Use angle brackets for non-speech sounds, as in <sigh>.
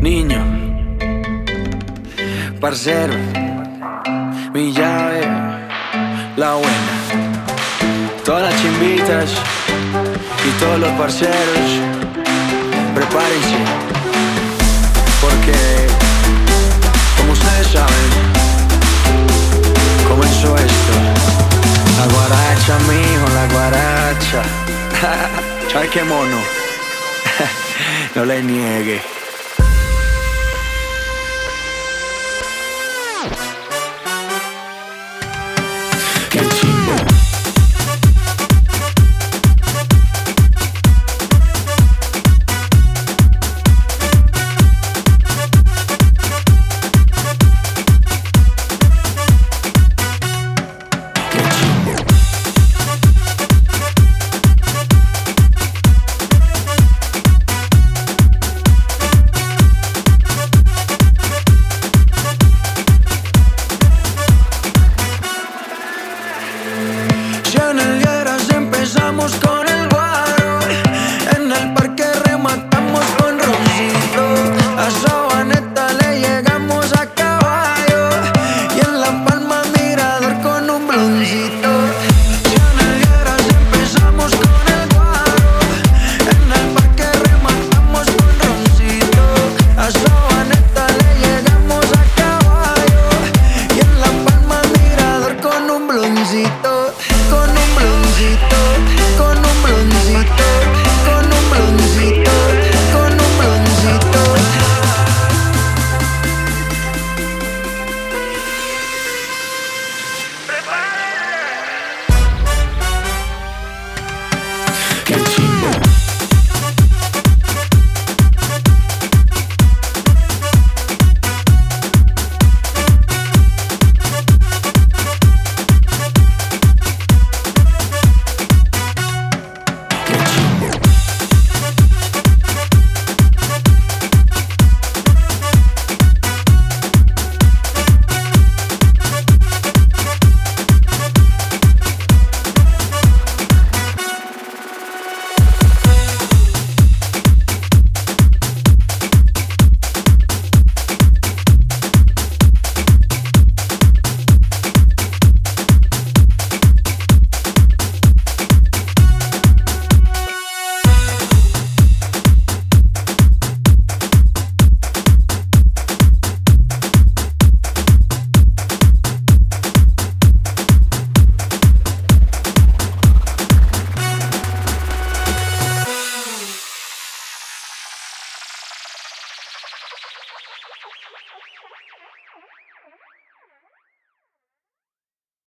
Niño, parcero, mi llave, la buena. Todas las chimbitas y todos los parceros, prepárense, porque como ustedes saben, comenzó esto. La guaracha, mijo, la guaracha. <laughs> ¿Sabes qué mono? <laughs> no le niegue.